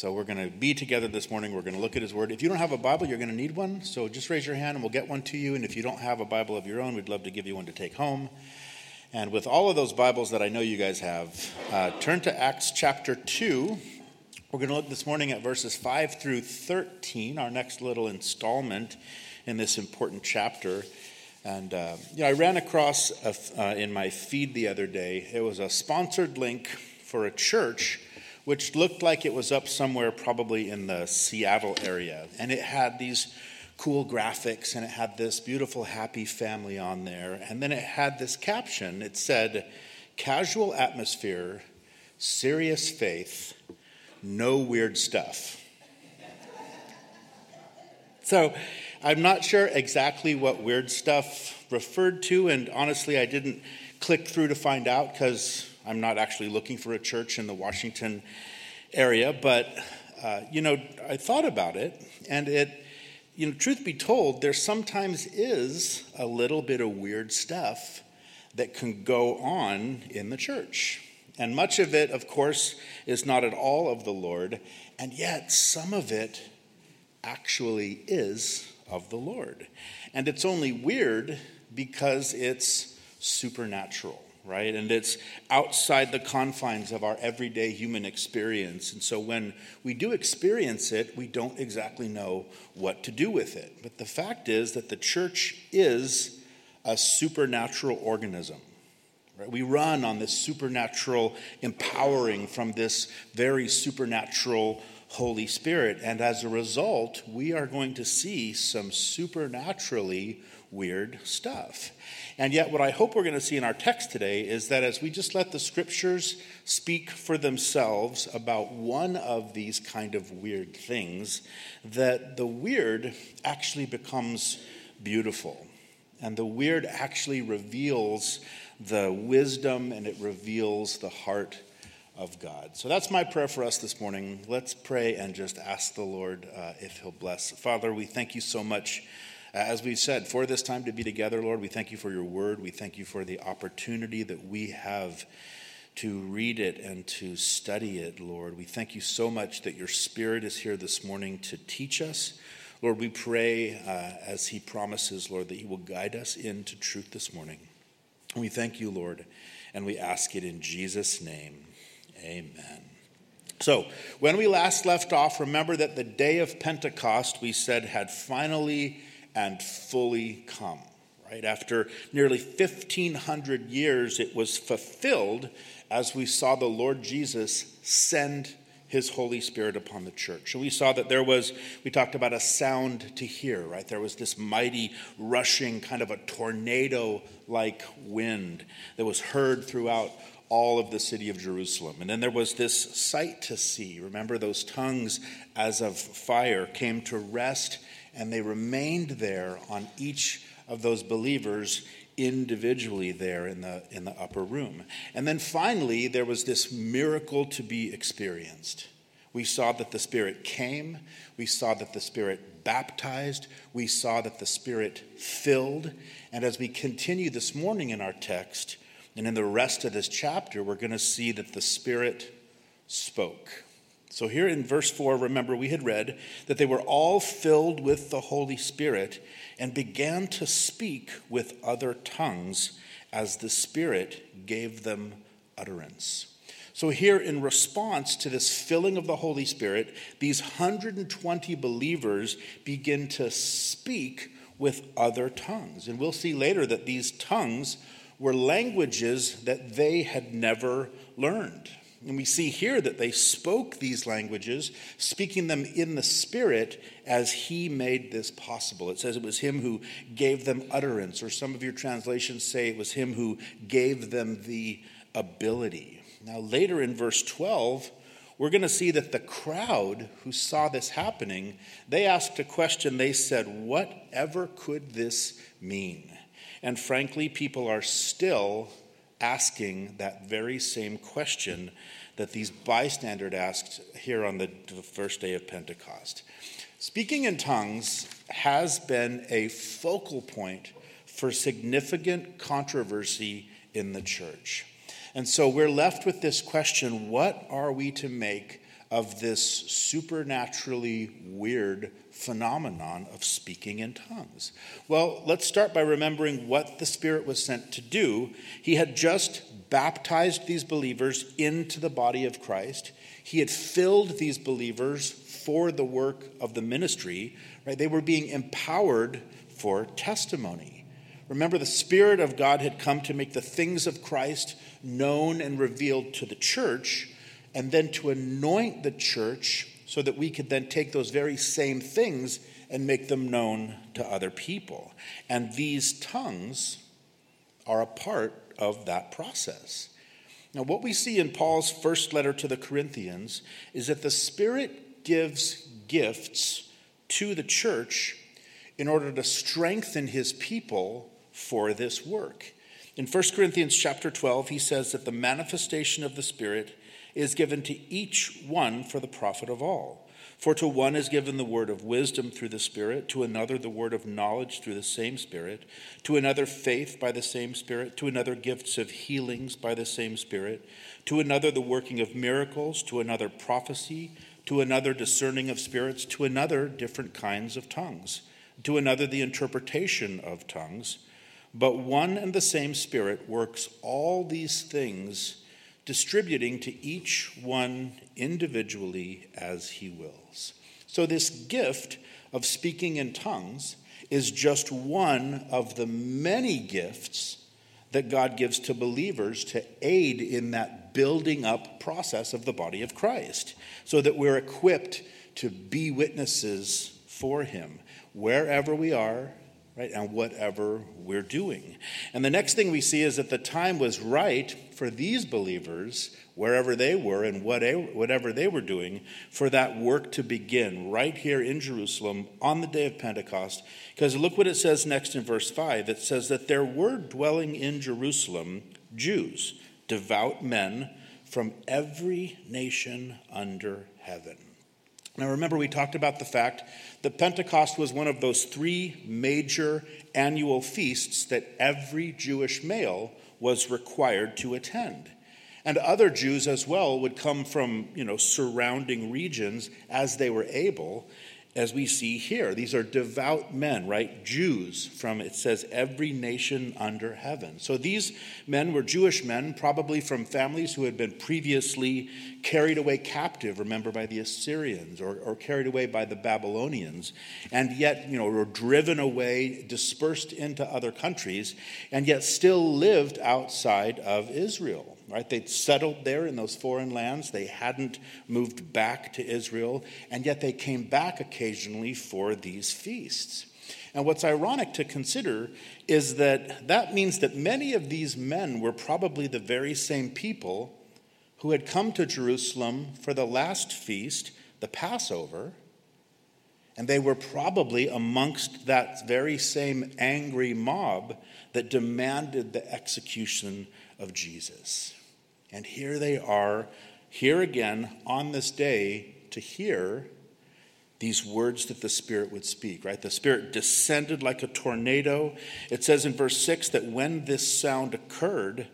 So we're going to be together this morning. We're going to look at His Word. If you don't have a Bible, you're going to need one. So just raise your hand and we'll get one to you. And if you don't have a Bible of your own, we'd love to give you one to take home. And with all of those Bibles that I know you guys have, uh, turn to Acts chapter 2. We're going to look this morning at verses 5 through 13, our next little installment in this important chapter. And uh, you know, I ran across a, uh, in my feed the other day, it was a sponsored link for a church which looked like it was up somewhere probably in the Seattle area. And it had these cool graphics and it had this beautiful happy family on there. And then it had this caption it said, Casual atmosphere, serious faith, no weird stuff. so I'm not sure exactly what weird stuff referred to, and honestly, I didn't click through to find out because I'm not actually looking for a church in the Washington area. But, uh, you know, I thought about it, and it you know, truth be told, there sometimes is a little bit of weird stuff that can go on in the church. And much of it, of course, is not at all of the Lord, and yet some of it actually is of the Lord. And it's only weird because it's supernatural right? And it's outside the confines of our everyday human experience. And so when we do experience it, we don't exactly know what to do with it. But the fact is that the church is a supernatural organism. Right? We run on this supernatural empowering from this very supernatural Holy Spirit. And as a result, we are going to see some supernaturally weird stuff. And yet, what I hope we're going to see in our text today is that as we just let the scriptures speak for themselves about one of these kind of weird things, that the weird actually becomes beautiful. And the weird actually reveals the wisdom and it reveals the heart of God. So that's my prayer for us this morning. Let's pray and just ask the Lord uh, if He'll bless. Father, we thank you so much as we've said, for this time to be together, Lord, we thank you for your word. We thank you for the opportunity that we have to read it and to study it, Lord. We thank you so much that your spirit is here this morning to teach us. Lord, we pray, uh, as he promises, Lord, that he will guide us into truth this morning. We thank you, Lord, and we ask it in Jesus' name. Amen. So, when we last left off, remember that the day of Pentecost, we said, had finally and fully come. Right? After nearly 1,500 years, it was fulfilled as we saw the Lord Jesus send his Holy Spirit upon the church. So we saw that there was, we talked about a sound to hear, right? There was this mighty, rushing, kind of a tornado like wind that was heard throughout all of the city of Jerusalem. And then there was this sight to see. Remember, those tongues as of fire came to rest and they remained there on each of those believers individually there in the, in the upper room. And then finally, there was this miracle to be experienced. We saw that the Spirit came, we saw that the Spirit baptized, we saw that the Spirit filled. And as we continue this morning in our text and in the rest of this chapter, we're going to see that the Spirit spoke. So, here in verse 4, remember we had read that they were all filled with the Holy Spirit and began to speak with other tongues as the Spirit gave them utterance. So, here in response to this filling of the Holy Spirit, these 120 believers begin to speak with other tongues. And we'll see later that these tongues were languages that they had never learned. And we see here that they spoke these languages, speaking them in the Spirit as He made this possible. It says it was Him who gave them utterance, or some of your translations say it was Him who gave them the ability. Now, later in verse 12, we're going to see that the crowd who saw this happening, they asked a question. They said, Whatever could this mean? And frankly, people are still asking that very same question that these bystanders asked here on the, first day of Pentecost. Speaking in tongues has been a focal point for significant controversy in the church. And so we're left with this question what are we to make of this supernaturally weird phenomenon of speaking in tongues? Well, let's start by remembering what the Spirit was sent to do. He had just baptized these believers into the body of Christ, he had filled these believers for the work of the ministry, right? They were being empowered for testimony. Remember, the Spirit of God had come to make the things of Christ known and revealed to the church, and then to anoint the church so that we could then take those very same things and make them known to other people. And these tongues are a part of that process. Now, what we see in Paul's first letter to the Corinthians is that the Spirit gives gifts to the church in order to strengthen his people for this work. In 1 Corinthians chapter 12, he says that the manifestation of the Spirit is given to each one for the profit of all. For to one is given the word of wisdom through the Spirit, to another the word of knowledge through the same Spirit, to another faith by the same Spirit, to another gifts of healings by the same Spirit, to another the working of miracles, to another prophecy, to another discerning of spirits, to another different kinds of tongues, to another the interpretation of tongues. But one and the same Spirit works all these things distributing to each one individually as he wills. So, this gift of speaking in tongues is just one of the many gifts that God gives to believers to aid in that building up process of the body of Christ, so that we're equipped to be witnesses for Him wherever we are, right, and whatever we're doing. And the next thing we see is that the time was right for these believers, wherever they were and whatever they were doing, for that work to begin right here in Jerusalem on the day of Pentecost. Because look what it says next in verse 5 it says that there were dwelling in Jerusalem Jews, devout men from every nation under heaven. Now, remember, we talked about the fact that Pentecost was one of those three major annual feasts that every Jewish male was required to attend. And other Jews as well would come from, you know, surrounding regions as they were able as we see here. These are devout men, right? Jews from, it says, every nation under heaven. So these men were Jewish men, probably from families who had been previously carried away captive, remember, by the Assyrians or, or carried away by the Babylonians, and yet, you know, were driven away, dispersed into other countries, and yet still lived outside of Israel right? They'd settled there in those foreign lands. They hadn't moved back to Israel, and yet they came back occasionally for these feasts. And what's ironic to consider is that that means that many of these men were probably the very same people who had come to Jerusalem for the last feast, the Passover, and they were probably amongst that very same angry mob that demanded the execution of Jesus. And here they are, here again on this day to hear these words that the Spirit would speak, right? The Spirit descended like a tornado. It says in verse 6 that when this sound occurred,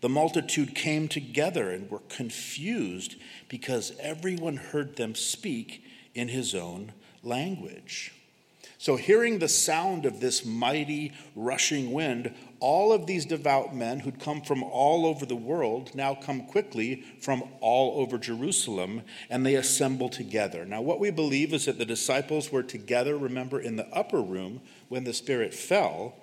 the multitude came together and were confused because everyone heard them speak in his own language. So, hearing the sound of this mighty rushing wind, all of these devout men who'd come from all over the world now come quickly from all over Jerusalem and they assemble together. Now, what we believe is that the disciples were together, remember, in the upper room when the Spirit fell.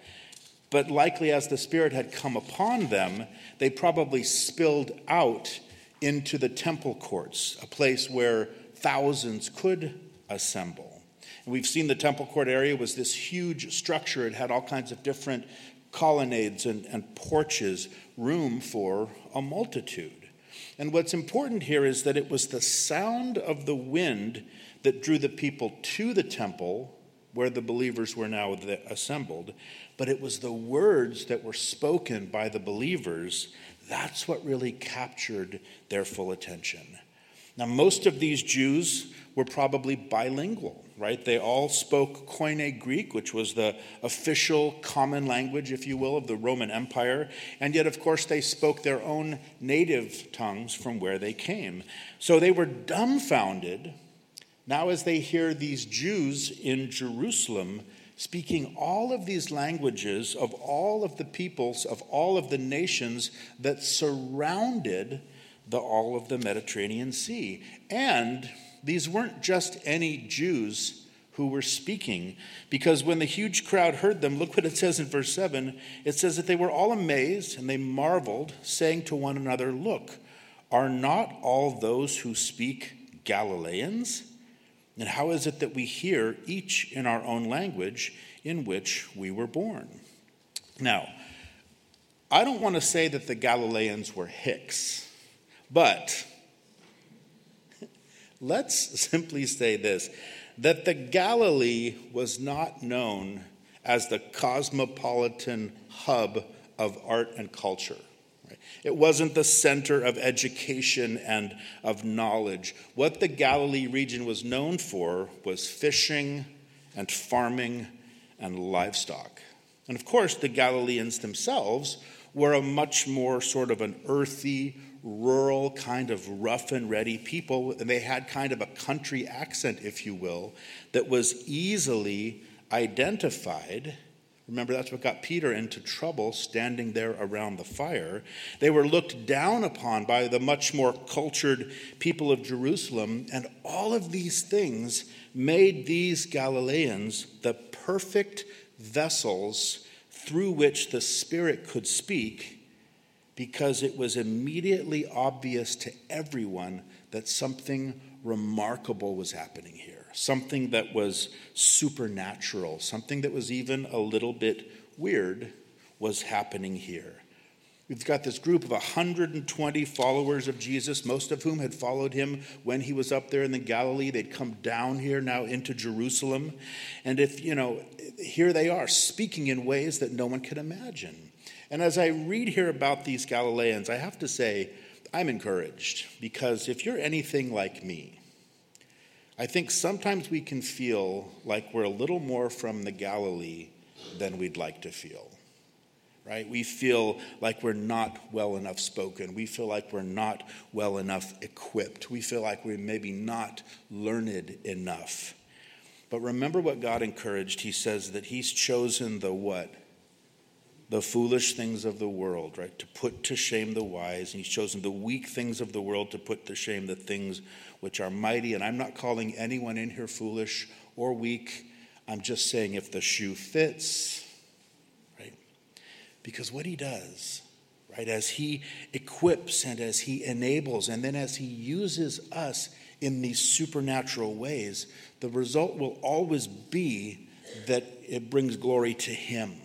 But likely, as the Spirit had come upon them, they probably spilled out into the temple courts, a place where thousands could assemble. And We've seen the temple court area was this huge structure. It had all kinds of different colonnades and, and porches, room for a multitude. And what's important here is that it was the sound of the wind that drew the people to the temple where the believers were now assembled, but it was the words that were spoken by the believers. That's what really captured their full attention. Now, most of these Jews were probably bilingual, right? They all spoke Koine Greek, which was the official common language, if you will, of the Roman Empire. And yet, of course, they spoke their own native tongues from where they came. So they were dumbfounded now as they hear these Jews in Jerusalem speaking all of these languages of all of the peoples, of all of the nations that surrounded the, all of the Mediterranean Sea. And these weren't just any Jews who were speaking, because when the huge crowd heard them, look what it says in verse 7 it says that they were all amazed and they marveled, saying to one another, Look, are not all those who speak Galileans? And how is it that we hear each in our own language in which we were born? Now, I don't want to say that the Galileans were Hicks, but let's simply say this that the Galilee was not known as the cosmopolitan hub of art and culture. It wasn't the center of education and of knowledge. What the Galilee region was known for was fishing and farming and livestock. And of course, the Galileans themselves were a much more sort of an earthy, rural, kind of rough and ready people. And they had kind of a country accent, if you will, that was easily identified Remember, that's what got Peter into trouble standing there around the fire. They were looked down upon by the much more cultured people of Jerusalem, and all of these things made these Galileans the perfect vessels through which the Spirit could speak because it was immediately obvious to everyone that something remarkable was happening here something that was supernatural, something that was even a little bit weird was happening here. We've got this group of 120 followers of Jesus, most of whom had followed him when he was up there in the Galilee. They'd come down here now into Jerusalem. And if, you know, here they are speaking in ways that no one could imagine. And as I read here about these Galileans, I have to say, I'm encouraged because if you're anything like me, I think sometimes we can feel like we're a little more from the Galilee than we'd like to feel. Right? We feel like we're not well enough spoken. We feel like we're not well enough equipped. We feel like we're maybe not learned enough. But remember what God encouraged. He says that He's chosen the what? The foolish things of the world, right? To put to shame the wise. And he's chosen the weak things of the world to put to shame the things which are mighty. And I'm not calling anyone in here foolish or weak. I'm just saying if the shoe fits, right? Because what he does, right, as he equips and as he enables, and then as he uses us in these supernatural ways, the result will always be that it brings glory to him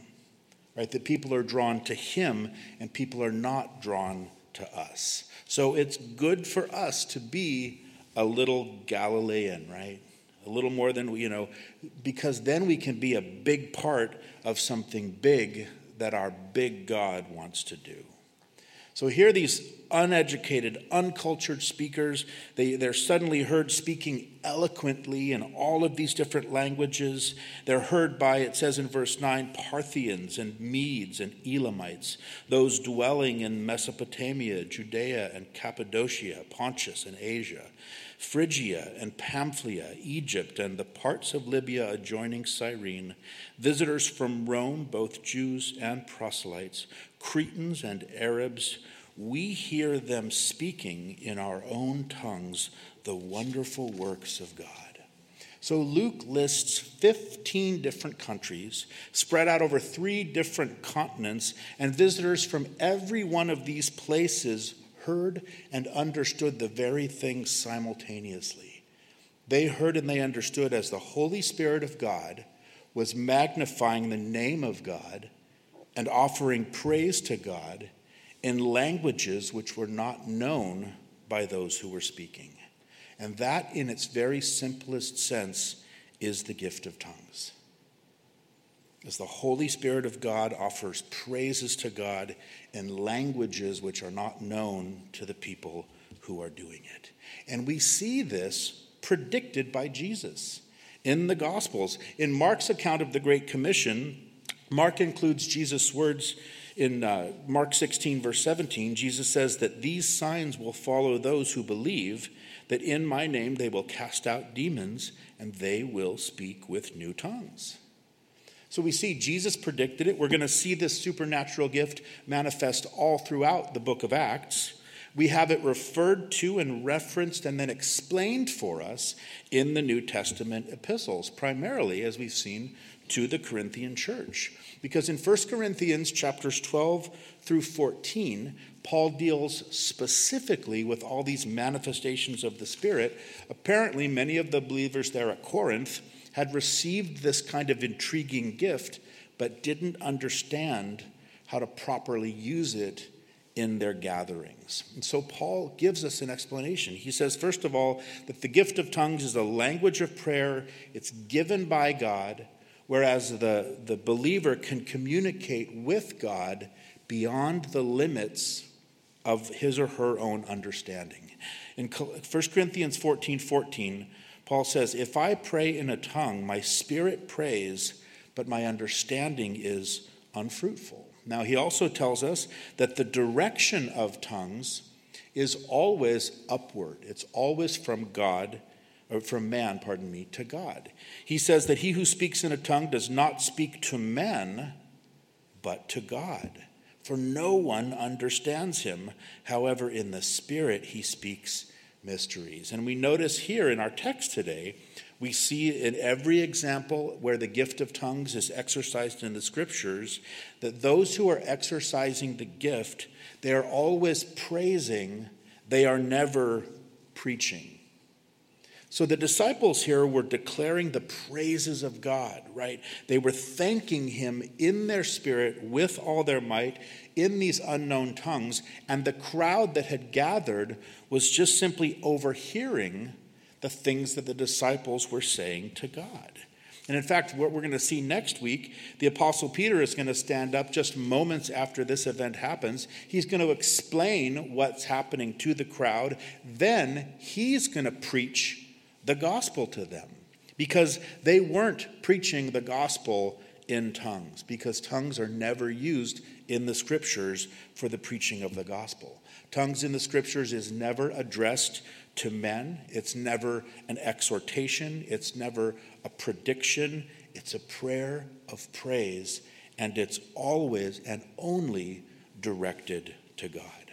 right? That people are drawn to him and people are not drawn to us. So it's good for us to be a little Galilean, right? A little more than, you know, because then we can be a big part of something big that our big God wants to do. So here, these uneducated, uncultured speakers, they, they're suddenly heard speaking eloquently in all of these different languages. They're heard by, it says in verse 9, Parthians and Medes and Elamites, those dwelling in Mesopotamia, Judea and Cappadocia, Pontus and Asia. Phrygia and Pamphylia, Egypt, and the parts of Libya adjoining Cyrene, visitors from Rome, both Jews and proselytes, Cretans and Arabs, we hear them speaking in our own tongues the wonderful works of God. So Luke lists 15 different countries spread out over three different continents, and visitors from every one of these places heard and understood the very thing simultaneously. They heard and they understood as the Holy Spirit of God was magnifying the name of God and offering praise to God in languages which were not known by those who were speaking. And that, in its very simplest sense, is the gift of tongues as the Holy Spirit of God offers praises to God in languages which are not known to the people who are doing it. And we see this predicted by Jesus in the Gospels. In Mark's account of the Great Commission, Mark includes Jesus' words in uh, Mark 16, verse 17. Jesus says that these signs will follow those who believe, that in my name they will cast out demons and they will speak with new tongues. So we see Jesus predicted it. We're going to see this supernatural gift manifest all throughout the book of Acts. We have it referred to and referenced and then explained for us in the New Testament epistles, primarily, as we've seen, to the Corinthian church. Because in 1 Corinthians chapters 12 through 14, Paul deals specifically with all these manifestations of the Spirit. Apparently, many of the believers there at Corinth had received this kind of intriguing gift, but didn't understand how to properly use it in their gatherings. And so Paul gives us an explanation. He says, first of all, that the gift of tongues is a language of prayer, it's given by God, whereas the, the believer can communicate with God beyond the limits of his or her own understanding. In 1 Corinthians 14 14, Paul says, If I pray in a tongue, my spirit prays, but my understanding is unfruitful. Now, he also tells us that the direction of tongues is always upward, it's always from God, Uh, from man, pardon me, to God. He says that he who speaks in a tongue does not speak to men, but to God. For no one understands him. However, in the Spirit he speaks mysteries. And we notice here in our text today, we see in every example where the gift of tongues is exercised in the scriptures that those who are exercising the gift, they are always praising, they are never preaching. So the disciples here were declaring the praises of God, right? They were thanking him in their spirit with all their might in these unknown tongues, and the crowd that had gathered was just simply overhearing the things that the disciples were saying to God. And in fact, what we're going to see next week, the Apostle Peter is going to stand up just moments after this event happens. He's going to explain what's happening to the crowd. Then he's going to preach the gospel to them because they weren't preaching the gospel in tongues, because tongues are never used in the scriptures for the preaching of the gospel. Tongues in the scriptures is never addressed to men, it's never an exhortation, it's never a prediction, it's a prayer of praise, and it's always and only directed to God.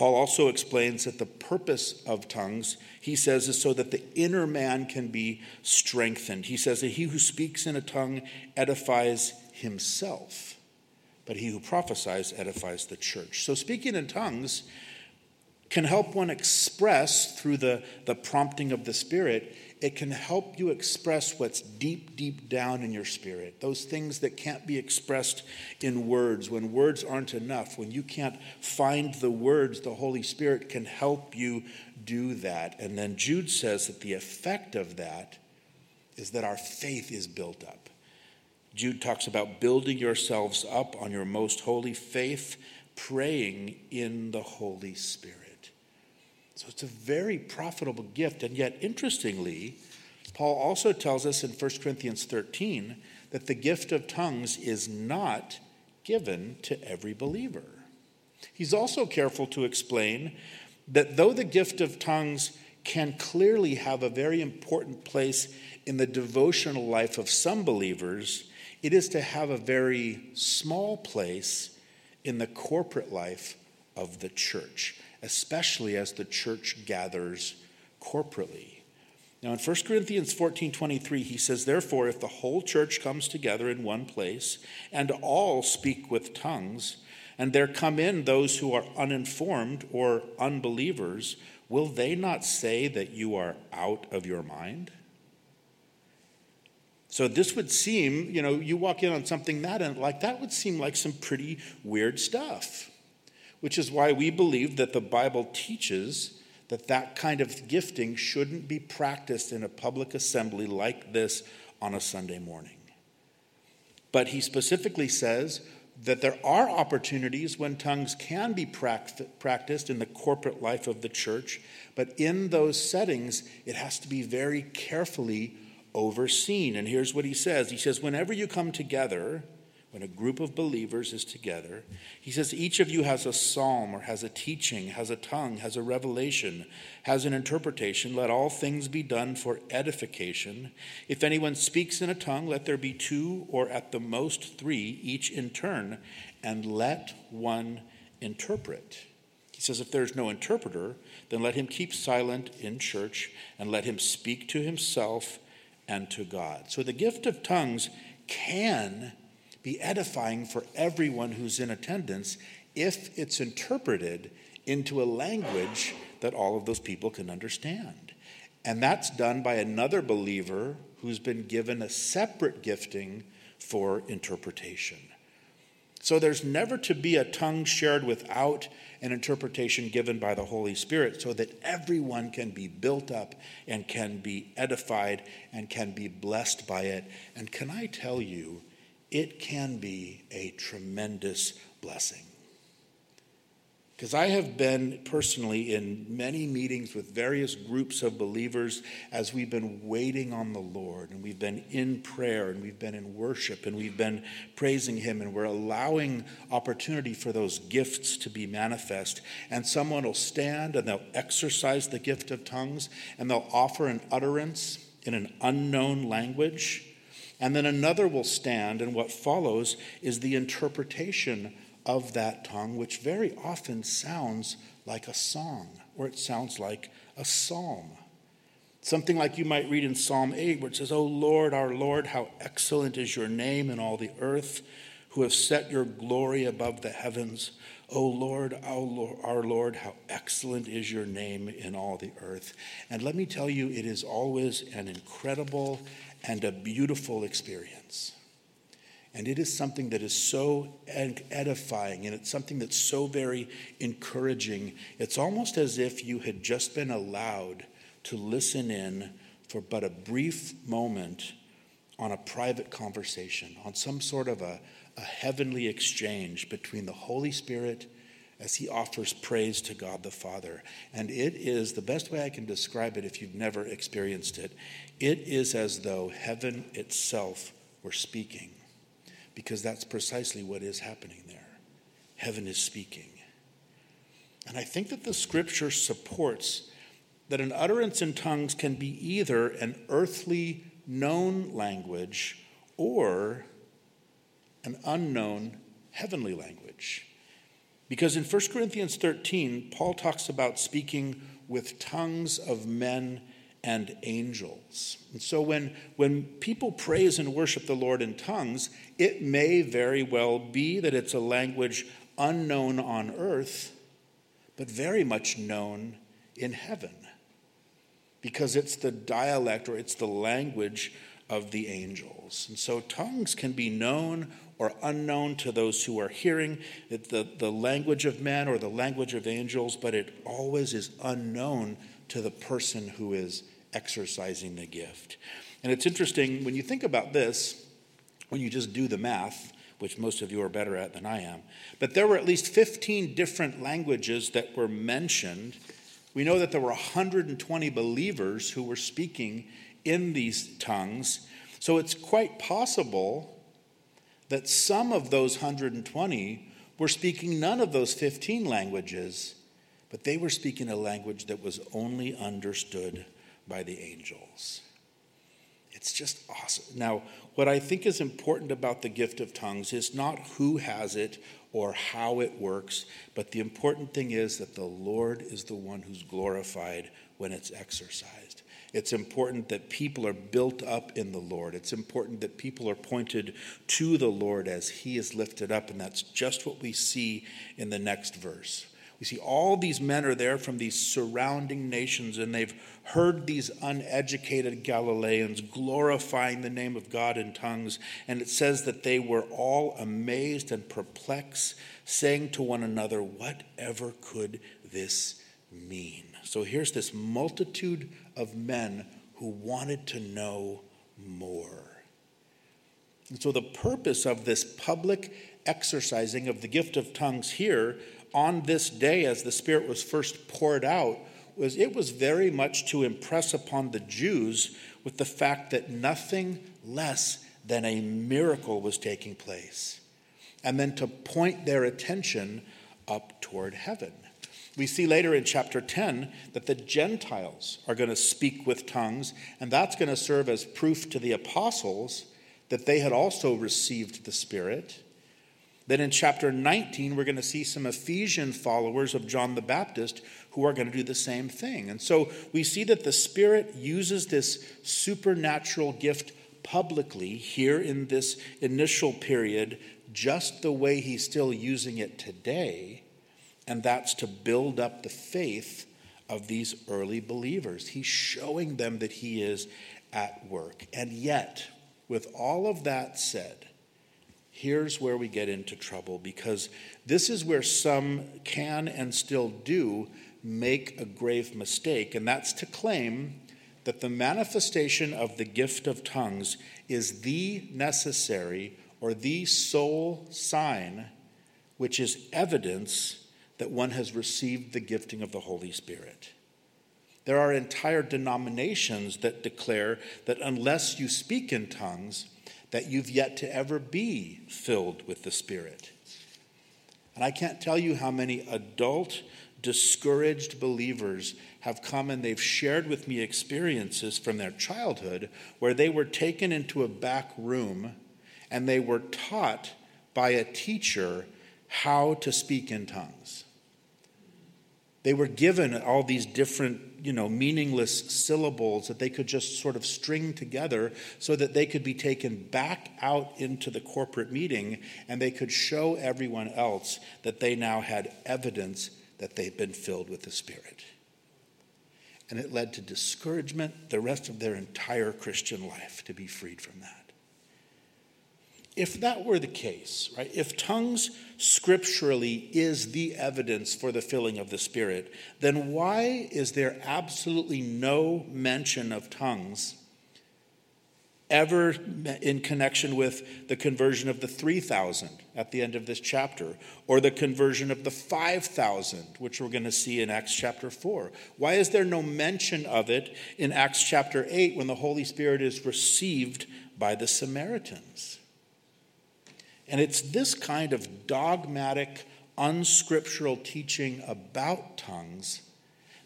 Paul also explains that the purpose of tongues, he says, is so that the inner man can be strengthened. He says that he who speaks in a tongue edifies himself but he who prophesies edifies the church. So, speaking in tongues can help one express through the, the prompting of the Spirit, it can help you express what's deep, deep down in your spirit. Those things that can't be expressed in words, when words aren't enough, when you can't find the words, the Holy Spirit can help you do that. And then Jude says that the effect of that is that our faith is built up. Jude talks about building yourselves up on your most holy faith, praying in the Holy Spirit. So it's a very profitable gift. And yet, interestingly, Paul also tells us in 1 Corinthians 13 that the gift of tongues is not given to every believer. He's also careful to explain that though the gift of tongues can clearly have a very important place in the devotional life of some believers, it is to have a very small place in the corporate life of the church, especially as the church gathers corporately. Now in 1 Corinthians 14 23, he says, Therefore, if the whole church comes together in one place, and all speak with tongues, and there come in those who are uninformed or unbelievers, will they not say that you are out of your mind? So this would seem, you know, you walk in on something that and like that would seem like some pretty weird stuff. Which is why we believe that the Bible teaches that that kind of gifting shouldn't be practiced in a public assembly like this on a Sunday morning. But he specifically says, that there are opportunities when tongues can be practiced in the corporate life of the church, but in those settings, it has to be very carefully overseen. And here's what he says He says, Whenever you come together, when a group of believers is together, he says each of you has a psalm or has a teaching, has a tongue, has a revelation, has an interpretation. Let all things be done for edification. If anyone speaks in a tongue, let there be two or at the most three, each in turn, and let one interpret. He says, if there's no interpreter, then let him keep silent in church and let him speak to himself and to God. So the gift of tongues can be edifying for everyone who's in attendance if it's interpreted into a language that all of those people can understand. And that's done by another believer who's been given a separate gifting for interpretation. So there's never to be a tongue shared without an interpretation given by the Holy Spirit so that everyone can be built up and can be edified and can be blessed by it. And can I tell you, it can be a tremendous blessing. Because I have been personally in many meetings with various groups of believers as we've been waiting on the Lord and we've been in prayer and we've been in worship and we've been praising Him and we're allowing opportunity for those gifts to be manifest. And someone will stand and they'll exercise the gift of tongues and they'll offer an utterance in an unknown language and then another will stand, and what follows is the interpretation of that tongue, which very often sounds like a song or it sounds like a psalm. Something like you might read in Psalm 8, where it says, O Lord, our Lord, how excellent is your name in all the earth, who have set your glory above the heavens. O Lord, our Lord, how excellent is your name in all the earth. And let me tell you, it is always an incredible and a beautiful experience. And it is something that is so edifying and it's something that's so very encouraging. It's almost as if you had just been allowed to listen in for but a brief moment on a private conversation, on some sort of a, a heavenly exchange between the Holy Spirit as he offers praise to God the Father. And it is the best way I can describe it if you've never experienced it. It is as though heaven itself were speaking, because that's precisely what is happening there. Heaven is speaking. And I think that the scripture supports that an utterance in tongues can be either an earthly known language or an unknown heavenly language. Because in 1 Corinthians 13, Paul talks about speaking with tongues of men and angels. And so when, when people praise and worship the Lord in tongues, it may very well be that it's a language unknown on earth, but very much known in heaven. Because it's the dialect or it's the language of the angels. And so tongues can be known or unknown to those who are hearing the, the language of men or the language of angels, but it always is unknown to the person who is exercising the gift. And it's interesting when you think about this, when you just do the math, which most of you are better at than I am, but there were at least 15 different languages that were mentioned. We know that there were 120 believers who were speaking in these tongues. So it's quite possible that some of those 120 were speaking none of those 15 languages, but they were speaking a language that was only understood by the angels. It's just awesome. Now, what I think is important about the gift of tongues is not who has it or how it works, but the important thing is that the Lord is the one who's glorified when it's exercised. It's important that people are built up in the Lord. It's important that people are pointed to the Lord as He is lifted up. And that's just what we see in the next verse. We see all these men are there from these surrounding nations, and they've heard these uneducated Galileans glorifying the name of God in tongues. And it says that they were all amazed and perplexed, saying to one another, Whatever could this mean? So here's this multitude of men who wanted to know more. And so the purpose of this public exercising of the gift of tongues here on this day as the Spirit was first poured out was it was very much to impress upon the Jews with the fact that nothing less than a miracle was taking place, and then to point their attention up toward heaven. We see later in chapter 10 that the Gentiles are going to speak with tongues, and that's going to serve as proof to the apostles that they had also received the Spirit. Then in chapter 19, we're going to see some Ephesian followers of John the Baptist who are going to do the same thing. And so we see that the Spirit uses this supernatural gift publicly here in this initial period, just the way He's still using it today, and that's to build up the faith of these early believers. He's showing them that He is at work. And yet, with all of that said, here's where we get into trouble because this is where some can and still do make a grave mistake, and that's to claim that the manifestation of the gift of tongues is the necessary or the sole sign which is evidence that one has received the gifting of the Holy Spirit. There are entire denominations that declare that unless you speak in tongues, that you've yet to ever be filled with the Spirit. And I can't tell you how many adult, discouraged believers have come and they've shared with me experiences from their childhood where they were taken into a back room and they were taught by a teacher how to speak in tongues. They were given all these different you know, meaningless syllables that they could just sort of string together so that they could be taken back out into the corporate meeting and they could show everyone else that they now had evidence that they'd been filled with the Spirit. And it led to discouragement the rest of their entire Christian life to be freed from that if that were the case, right, if tongues scripturally is the evidence for the filling of the Spirit, then why is there absolutely no mention of tongues ever in connection with the conversion of the 3,000 at the end of this chapter, or the conversion of the 5,000, which we're going to see in Acts chapter 4? Why is there no mention of it in Acts chapter 8 when the Holy Spirit is received by the Samaritans? And it's this kind of dogmatic, unscriptural teaching about tongues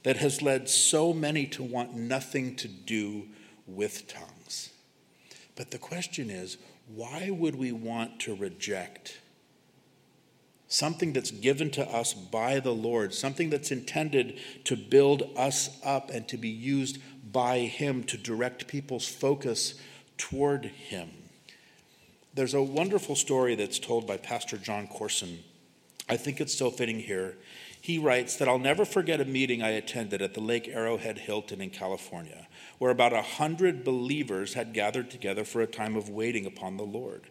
that has led so many to want nothing to do with tongues. But the question is why would we want to reject something that's given to us by the Lord, something that's intended to build us up and to be used by Him to direct people's focus toward Him? There's a wonderful story that's told by Pastor Jon Courson. I think it's so fitting here. He writes that I'll never forget a meeting I attended at the Lake Arrowhead Hilton in California, where about a hundred believers had gathered together for a time of waiting upon the Lord.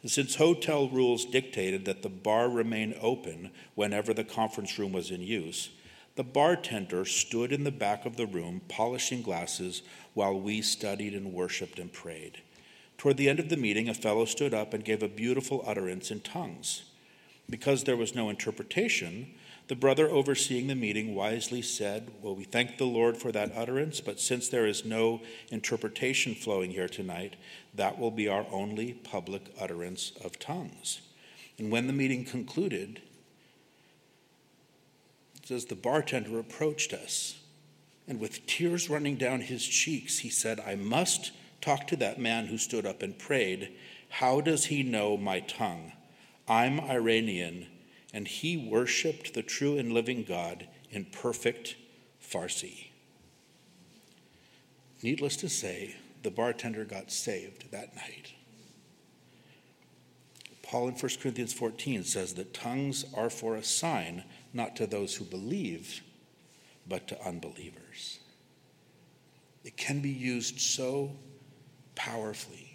And since hotel rules dictated that the bar remain open whenever the conference room was in use, the bartender stood in the back of the room polishing glasses while we studied and worshiped and prayed. Toward the end of the meeting, a fellow stood up and gave a beautiful utterance in tongues. Because there was no interpretation, the brother overseeing the meeting wisely said, Well, we thank the Lord for that utterance, but since there is no interpretation flowing here tonight, that will be our only public utterance of tongues. And when the meeting concluded, it says the bartender approached us, and with tears running down his cheeks, he said, I must Talk to that man who stood up and prayed. How does he know my tongue? I'm Iranian, and he worshiped the true and living God in perfect Farsi. Needless to say, the bartender got saved that night. Paul in 1 Corinthians 14 says that tongues are for a sign, not to those who believe, but to unbelievers. It can be used so powerfully.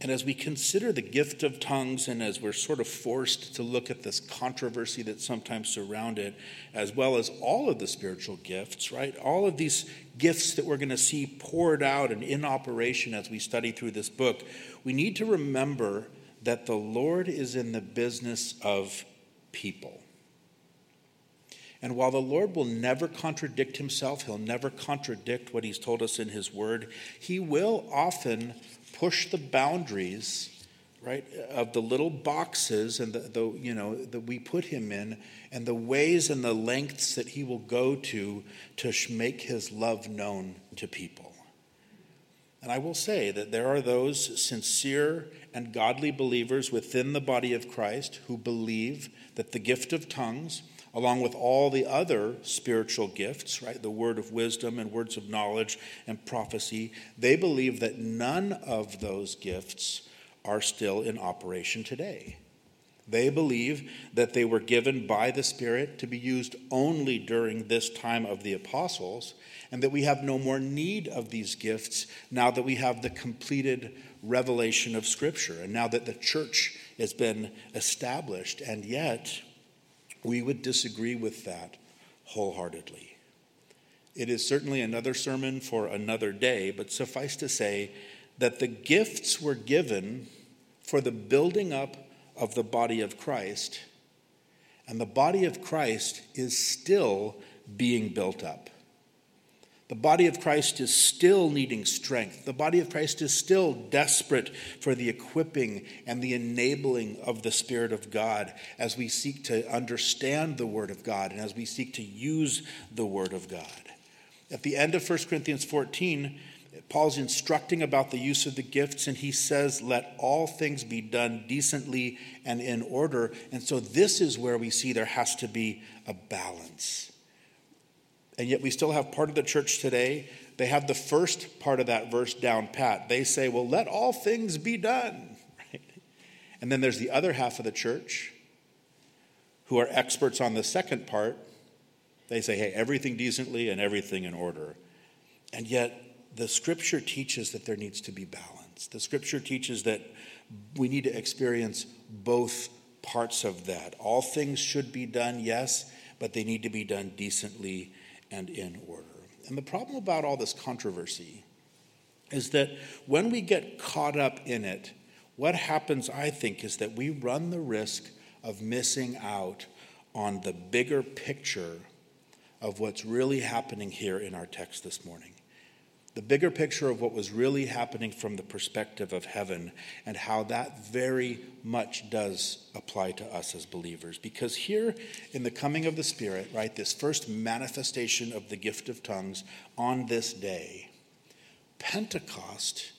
And as we consider the gift of tongues, and as we're sort of forced to look at this controversy that sometimes surround it, as well as all of the spiritual gifts, right? All of these gifts that we're going to see poured out and in operation as we study through this book, we need to remember that the Lord is in the business of people. And while the Lord will never contradict himself, he'll never contradict what he's told us in his word, he will often push the boundaries right of the little boxes and the, the you know that we put him in and the ways and the lengths that he will go to to make his love known to people. And i will say that there are those sincere and godly believers within the body of christ who believe that the gift of tongues along with all the other spiritual gifts, right? The word of wisdom and words of knowledge and prophecy. They believe that none of those gifts are still in operation today. They believe that they were given by the Spirit to be used only during this time of the apostles, and that we have no more need of these gifts now that we have the completed revelation of Scripture, and now that the church has been established. And yet, we would disagree with that wholeheartedly. It is certainly another sermon for another day, but suffice to say that the gifts were given for the building up of the body of Christ, and the body of Christ is still being built up. The body of Christ is still needing strength. The body of Christ is still desperate for the equipping and the enabling of the Spirit of God as we seek to understand the Word of God and as we seek to use the Word of God. At the end of 1 Corinthians 14, Paul's instructing about the use of the gifts, and he says, Let all things be done decently and in order. And so, this is where we see there has to be a balance. And yet we still have part of the church today, they have the first part of that verse down pat. They say, well, let all things be done. Right? And then there's the other half of the church who are experts on the second part. They say, hey, everything decently and everything in order. And yet the scripture teaches that there needs to be balance. The scripture teaches that we need to experience both parts of that. All things should be done, yes, but they need to be done decently and in order. And the problem about all this controversy is that when we get caught up in it, what happens, I think, is that we run the risk of missing out on the bigger picture of what's really happening here in our text this morning the bigger picture of what was really happening from the perspective of heaven and how that very much does apply to us as believers. Because here in the coming of the Spirit, right, this first manifestation of the gift of tongues on this day, Pentecost,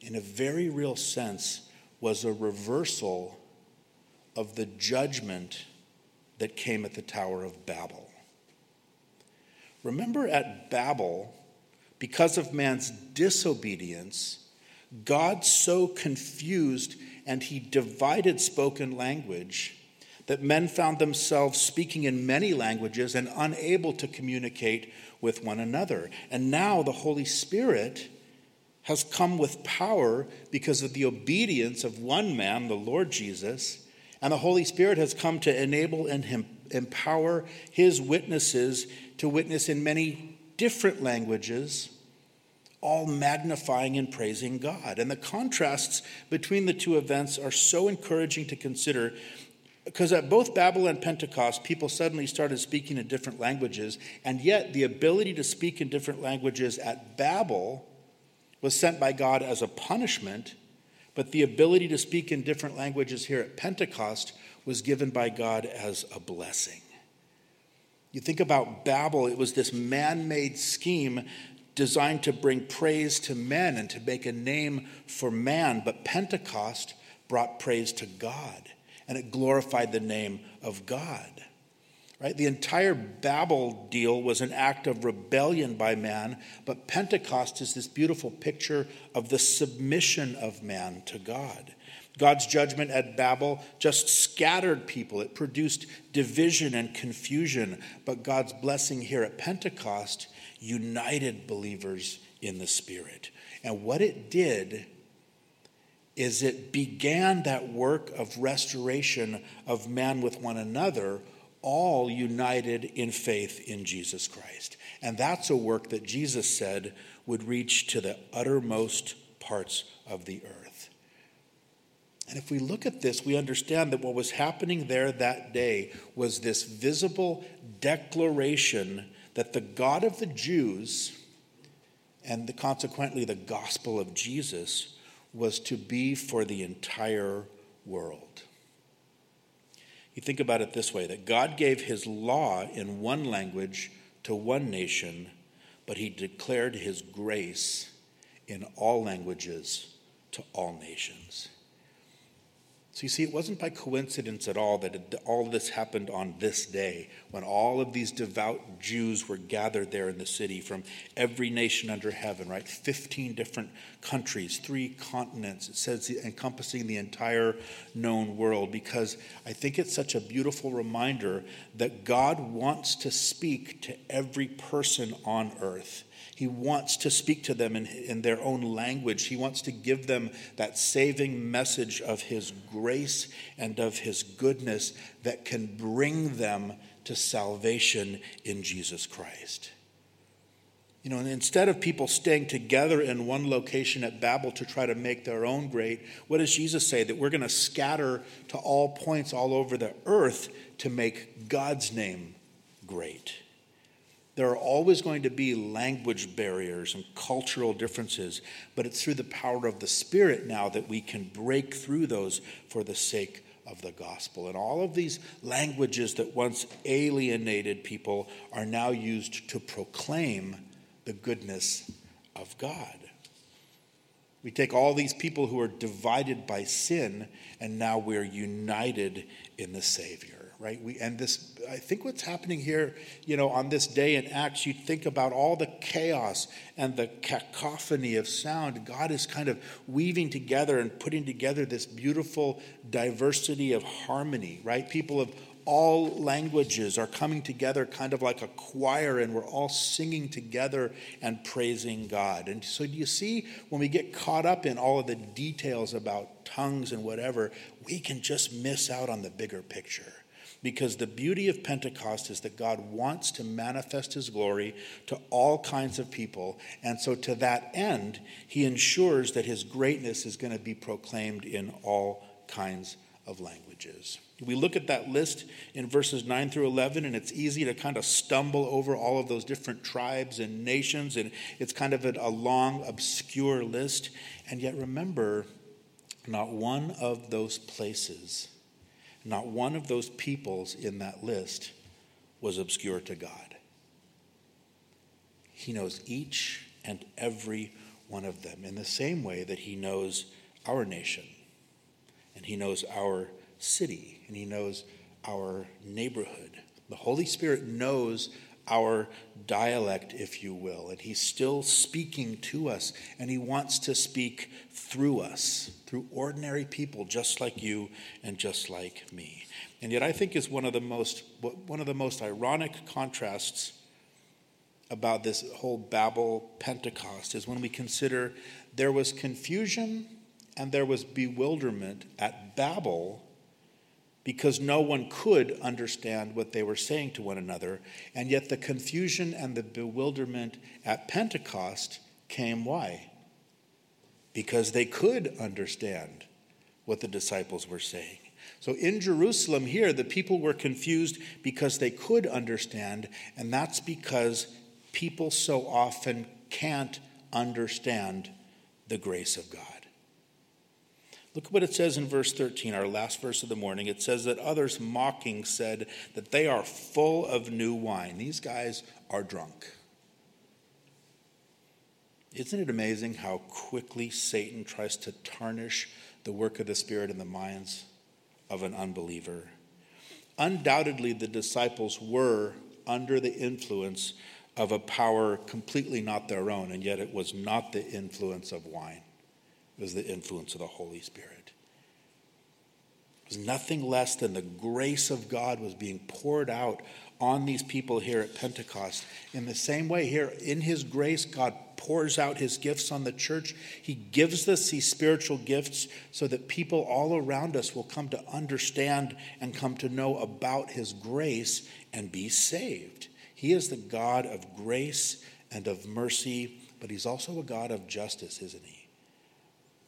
in a very real sense, was a reversal of the judgment that came at the Tower of Babel. Remember at Babel, because of man's disobedience, God so confused and he divided spoken language that men found themselves speaking in many languages and unable to communicate with one another. And now the Holy Spirit has come with power because of the obedience of one man, the Lord Jesus. And the Holy Spirit has come to enable and empower his witnesses to witness in many different languages all magnifying and praising God. And the contrasts between the two events are so encouraging to consider because at both Babel and Pentecost, people suddenly started speaking in different languages, and yet the ability to speak in different languages at Babel was sent by God as a punishment, but the ability to speak in different languages here at Pentecost was given by God as a blessing. You think about Babel, it was this man made scheme designed to bring praise to men and to make a name for man, but Pentecost brought praise to God and it glorified the name of God. Right? The entire Babel deal was an act of rebellion by man, but Pentecost is this beautiful picture of the submission of man to God. God's judgment at Babel just scattered people. It produced division and confusion. But God's blessing here at Pentecost united believers in the Spirit. And what it did is it began that work of restoration of man with one another, all united in faith in Jesus Christ. And that's a work that Jesus said would reach to the uttermost parts of the earth. And if we look at this, we understand that what was happening there that day was this visible declaration that the God of the Jews and the, consequently the gospel of Jesus was to be for the entire world. You think about it this way that God gave his law in one language to one nation, but he declared his grace in all languages to all nations. So you see, it wasn't by coincidence at all that it, all this happened on this day when all of these devout Jews were gathered there in the city from every nation under heaven, right? 15 different countries, three continents. It says encompassing the entire known world because I think it's such a beautiful reminder that God wants to speak to every person on earth. He wants to speak to them in, in their own language. He wants to give them that saving message of His grace and of His goodness that can bring them to salvation in Jesus Christ. You know, and instead of people staying together in one location at Babel to try to make their own great, what does Jesus say? That we're going to scatter to all points all over the earth to make God's name great. There are always going to be language barriers and cultural differences, but it's through the power of the Spirit now that we can break through those for the sake of the gospel. And all of these languages that once alienated people are now used to proclaim the goodness of God. We take all these people who are divided by sin, and now we're united in the Savior right? We, and this, I think what's happening here, you know, on this day in Acts, you think about all the chaos and the cacophony of sound. God is kind of weaving together and putting together this beautiful diversity of harmony, right? People of all languages are coming together kind of like a choir and we're all singing together and praising God. And so, do you see when we get caught up in all of the details about tongues and whatever, we can just miss out on the bigger picture because the beauty of Pentecost is that God wants to manifest his glory to all kinds of people. And so, to that end, he ensures that his greatness is going to be proclaimed in all kinds of languages. We look at that list in verses 9 through 11, and it's easy to kind of stumble over all of those different tribes and nations, and it's kind of a long, obscure list. And yet, remember, not one of those places not one of those peoples in that list was obscure to God. He knows each and every one of them in the same way that He knows our nation, and He knows our city, and He knows our neighborhood. The Holy Spirit knows our dialect, if you will. And he's still speaking to us, and he wants to speak through us, through ordinary people just like you and just like me. And yet I think is one of the most one of the most ironic contrasts about this whole Babel Pentecost is when we consider there was confusion and there was bewilderment at Babel because no one could understand what they were saying to one another. And yet the confusion and the bewilderment at Pentecost came why? Because they could understand what the disciples were saying. So in Jerusalem here, the people were confused because they could understand, and that's because people so often can't understand the grace of God. Look what it says in verse 13, our last verse of the morning. It says that others mocking said that they are full of new wine. These guys are drunk. Isn't it amazing how quickly Satan tries to tarnish the work of the Spirit in the minds of an unbeliever? Undoubtedly, the disciples were under the influence of a power completely not their own, and yet it was not the influence of wine was the influence of the Holy Spirit. It was nothing less than the grace of God was being poured out on these people here at Pentecost. In the same way, here in His grace, God pours out His gifts on the church. He gives us these spiritual gifts so that people all around us will come to understand and come to know about His grace and be saved. He is the God of grace and of mercy, but He's also a God of justice, isn't He?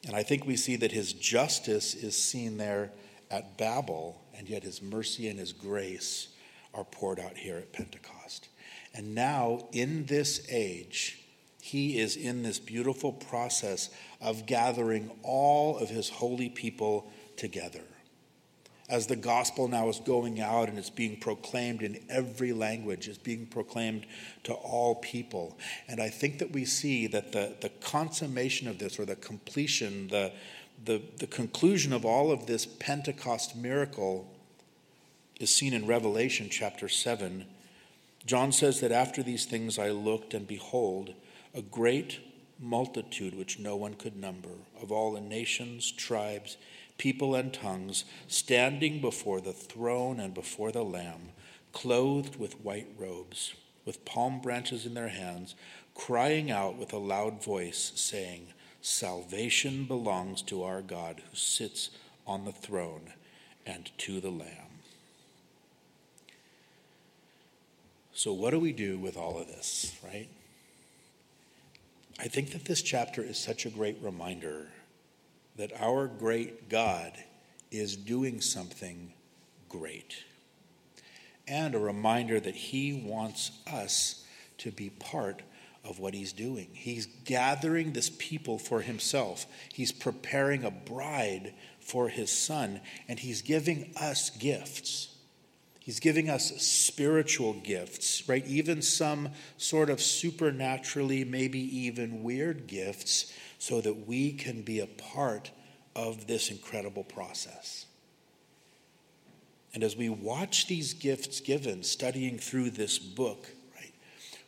And I think we see that his justice is seen there at Babel, and yet his mercy and his grace are poured out here at Pentecost. And now, in this age, he is in this beautiful process of gathering all of his holy people together. As the gospel now is going out and it's being proclaimed in every language, it's being proclaimed to all people. And I think that we see that the, the consummation of this, or the completion, the, the, the conclusion of all of this Pentecost miracle is seen in Revelation chapter 7. John says that after these things I looked, and behold, a great multitude which no one could number, of all the nations, tribes, people, and tongues, standing before the throne and before the Lamb, clothed with white robes, with palm branches in their hands, crying out with a loud voice, saying, Salvation belongs to our God who sits on the throne and to the Lamb. So, what do we do with all of this, right? I think that this chapter is such a great reminder that our great God is doing something great. And a reminder that He wants us to be part of what He's doing. He's gathering this people for Himself, He's preparing a bride for His Son, and He's giving us gifts. He's giving us spiritual gifts, right? Even some sort of supernaturally, maybe even weird gifts, so that we can be a part of this incredible process. And as we watch these gifts given, studying through this book, right,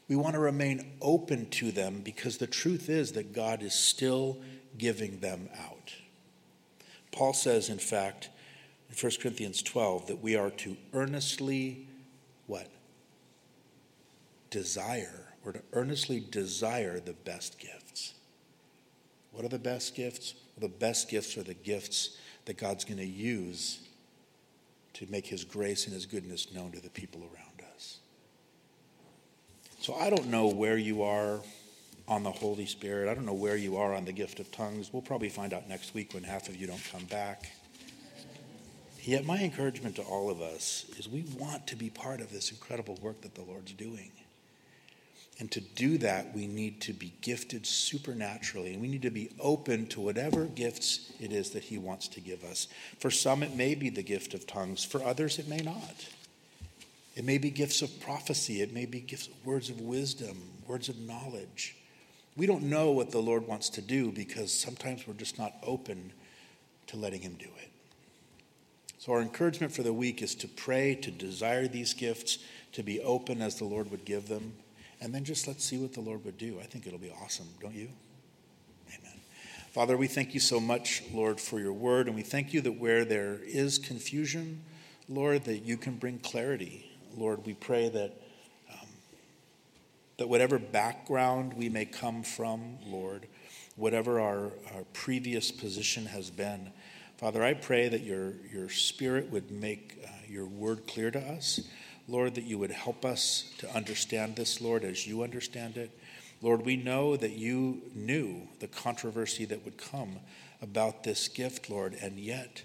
we want to remain open to them because the truth is that God is still giving them out. Paul says, in fact, in 1 Corinthians 12 that we are to earnestly what? Desire. We're to earnestly desire the best gifts. What are the best gifts? Well, the best gifts are the gifts that God's going to use to make his grace and his goodness known to the people around us. So I don't know where you are on the Holy Spirit. I don't know where you are on the gift of tongues. We'll probably find out next week when half of you don't come back. Yet, my encouragement to all of us is we want to be part of this incredible work that the Lord's doing. And to do that, we need to be gifted supernaturally, and we need to be open to whatever gifts it is that He wants to give us. For some, it may be the gift of tongues, for others, it may not. It may be gifts of prophecy, it may be gifts, words of wisdom, words of knowledge. We don't know what the Lord wants to do because sometimes we're just not open to letting Him do it. So, our encouragement for the week is to pray, to desire these gifts, to be open as the Lord would give them, and then just let's see what the Lord would do. I think it'll be awesome, don't you? Amen. Father, we thank you so much, Lord, for your word, and we thank you that where there is confusion, Lord, that you can bring clarity. Lord, we pray that. Um, that whatever background we may come from, Lord, whatever our, our previous position has been, Father, I pray that your, your Spirit would make uh, your word clear to us. Lord, that you would help us to understand this, Lord, as you understand it. Lord, we know that you knew the controversy that would come about this gift, Lord, and yet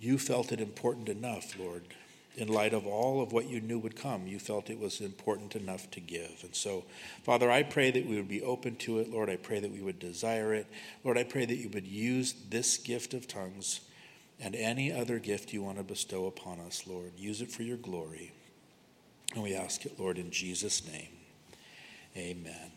you felt it important enough, Lord, in light of all of what you knew would come, you felt it was important enough to give. And so, Father, I pray that we would be open to it. Lord, I pray that we would desire it. Lord, I pray that you would use this gift of tongues and any other gift you want to bestow upon us, Lord. Use it for your glory. And we ask it, Lord, in Jesus' name. Amen.